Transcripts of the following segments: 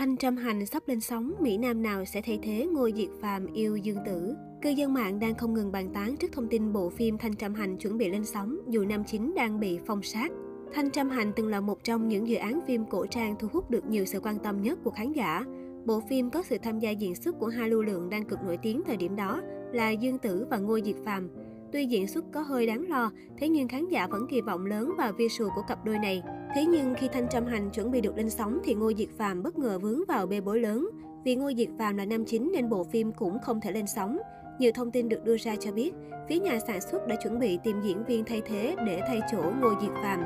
Thanh Trâm Hành sắp lên sóng, Mỹ Nam nào sẽ thay thế Ngôi Diệt Phàm yêu Dương Tử. Cư dân mạng đang không ngừng bàn tán trước thông tin bộ phim Thanh Trâm Hành chuẩn bị lên sóng dù nam chính đang bị phong sát. Thanh Trâm Hành từng là một trong những dự án phim cổ trang thu hút được nhiều sự quan tâm nhất của khán giả. Bộ phim có sự tham gia diễn xuất của hai lưu lượng đang cực nổi tiếng thời điểm đó là Dương Tử và Ngôi Diệt Phàm. Tuy diễn xuất có hơi đáng lo, thế nhưng khán giả vẫn kỳ vọng lớn vào visual của cặp đôi này. Thế nhưng khi Thanh Trâm Hành chuẩn bị được lên sóng thì Ngô Diệt Phàm bất ngờ vướng vào bê bối lớn. Vì Ngô Diệt Phàm là nam chính nên bộ phim cũng không thể lên sóng. Nhiều thông tin được đưa ra cho biết, phía nhà sản xuất đã chuẩn bị tìm diễn viên thay thế để thay chỗ Ngô Diệt Phàm.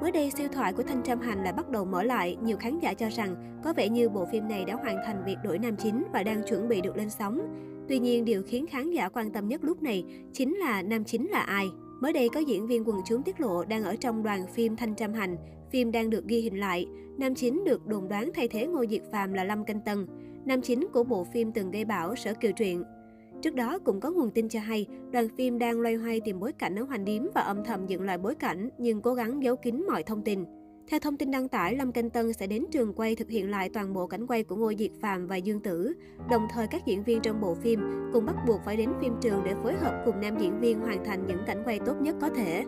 Mới đây, siêu thoại của Thanh Trâm Hành lại bắt đầu mở lại. Nhiều khán giả cho rằng có vẻ như bộ phim này đã hoàn thành việc đổi nam chính và đang chuẩn bị được lên sóng. Tuy nhiên, điều khiến khán giả quan tâm nhất lúc này chính là nam chính là ai. Mới đây có diễn viên quần chúng tiết lộ đang ở trong đoàn phim Thanh Trâm Hành. Phim đang được ghi hình lại. Nam chính được đồn đoán thay thế Ngô Diệt Phàm là Lâm Canh Tân. Nam chính của bộ phim từng gây bão Sở Kiều Truyện. Trước đó cũng có nguồn tin cho hay, đoàn phim đang loay hoay tìm bối cảnh ở Hoành Điếm và âm thầm dựng lại bối cảnh nhưng cố gắng giấu kín mọi thông tin. Theo thông tin đăng tải, Lâm Canh Tân sẽ đến trường quay thực hiện lại toàn bộ cảnh quay của Ngô Diệt Phàm và Dương Tử. Đồng thời các diễn viên trong bộ phim cũng bắt buộc phải đến phim trường để phối hợp cùng nam diễn viên hoàn thành những cảnh quay tốt nhất có thể.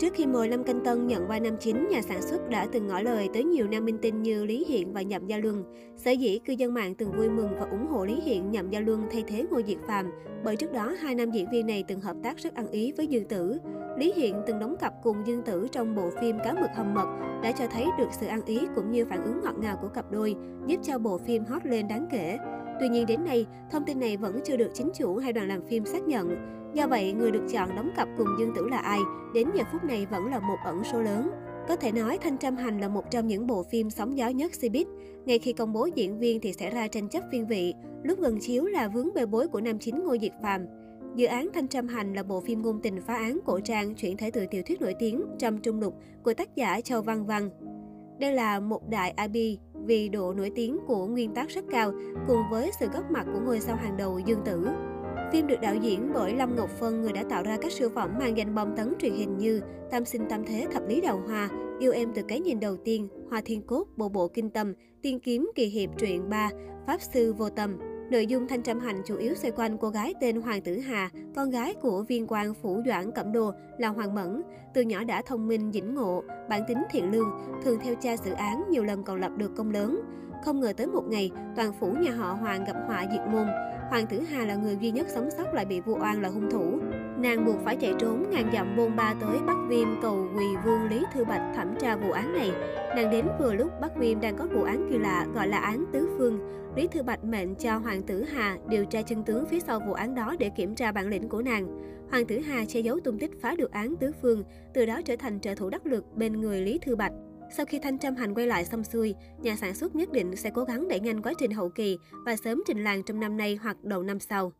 Trước khi mời Lâm Canh Tân nhận vai nam chính, nhà sản xuất đã từng ngỏ lời tới nhiều nam minh tinh như Lý Hiện và Nhậm Gia Luân. Sở dĩ cư dân mạng từng vui mừng và ủng hộ Lý Hiện, Nhậm Gia Luân thay thế Ngô Diệt Phàm bởi trước đó hai nam diễn viên này từng hợp tác rất ăn ý với Dương Tử. Lý Hiện từng đóng cặp cùng Dương Tử trong bộ phim Cá mực hầm mật đã cho thấy được sự ăn ý cũng như phản ứng ngọt ngào của cặp đôi, giúp cho bộ phim hot lên đáng kể. Tuy nhiên đến nay, thông tin này vẫn chưa được chính chủ hay đoàn làm phim xác nhận. Do vậy, người được chọn đóng cặp cùng Dương Tử là ai, đến giờ phút này vẫn là một ẩn số lớn. Có thể nói Thanh Trâm Hành là một trong những bộ phim sóng gió nhất Cbiz. Ngay khi công bố diễn viên thì sẽ ra tranh chấp phiên vị, lúc gần chiếu là vướng bê bối của nam chính Ngô Diệt Phàm. Dự án Thanh Trâm Hành là bộ phim ngôn tình phá án cổ trang chuyển thể từ tiểu thuyết nổi tiếng Trầm Trung Lục của tác giả Châu Văn Văn. Đây là một đại IP vì độ nổi tiếng của nguyên tác rất cao cùng với sự góp mặt của ngôi sao hàng đầu Dương Tử. Phim được đạo diễn bởi Lâm Ngọc Phân, người đã tạo ra các siêu phẩm mang danh bom tấn truyền hình như Tam sinh tam thế thập lý đào hoa, Yêu em từ cái nhìn đầu tiên, Hoa thiên cốt, Bộ bộ kinh tâm, Tiên kiếm kỳ hiệp truyện 3, Pháp sư vô tâm. Nội dung Thanh Trâm Hành chủ yếu xoay quanh cô gái tên Hoàng Tử Hà, con gái của viên quan phủ doãn Cẩm đồ là Hoàng Mẫn. Từ nhỏ đã thông minh, dĩnh ngộ, bản tính thiện lương, thường theo cha xử án, nhiều lần còn lập được công lớn. Không ngờ tới một ngày, toàn phủ nhà họ Hoàng gặp họa diệt môn. Hoàng Tử Hà là người duy nhất sống sót lại bị vu oan là hung thủ. Nàng buộc phải chạy trốn ngàn dặm bôn ba tới Bắc Viêm cầu quỳ vương Lý Thư Bạch thẩm tra vụ án này. Nàng đến vừa lúc Bắc Viêm đang có vụ án kỳ lạ gọi là án Tứ Phương. Lý Thư Bạch mệnh cho Hoàng Tử Hà điều tra chân tướng phía sau vụ án đó để kiểm tra bản lĩnh của nàng. Hoàng Tử Hà che giấu tung tích phá được án Tứ Phương, từ đó trở thành trợ thủ đắc lực bên người Lý Thư Bạch. Sau khi Thanh Trâm Hành quay lại xong xuôi, nhà sản xuất nhất định sẽ cố gắng đẩy nhanh quá trình hậu kỳ và sớm trình làng trong năm nay hoặc đầu năm sau.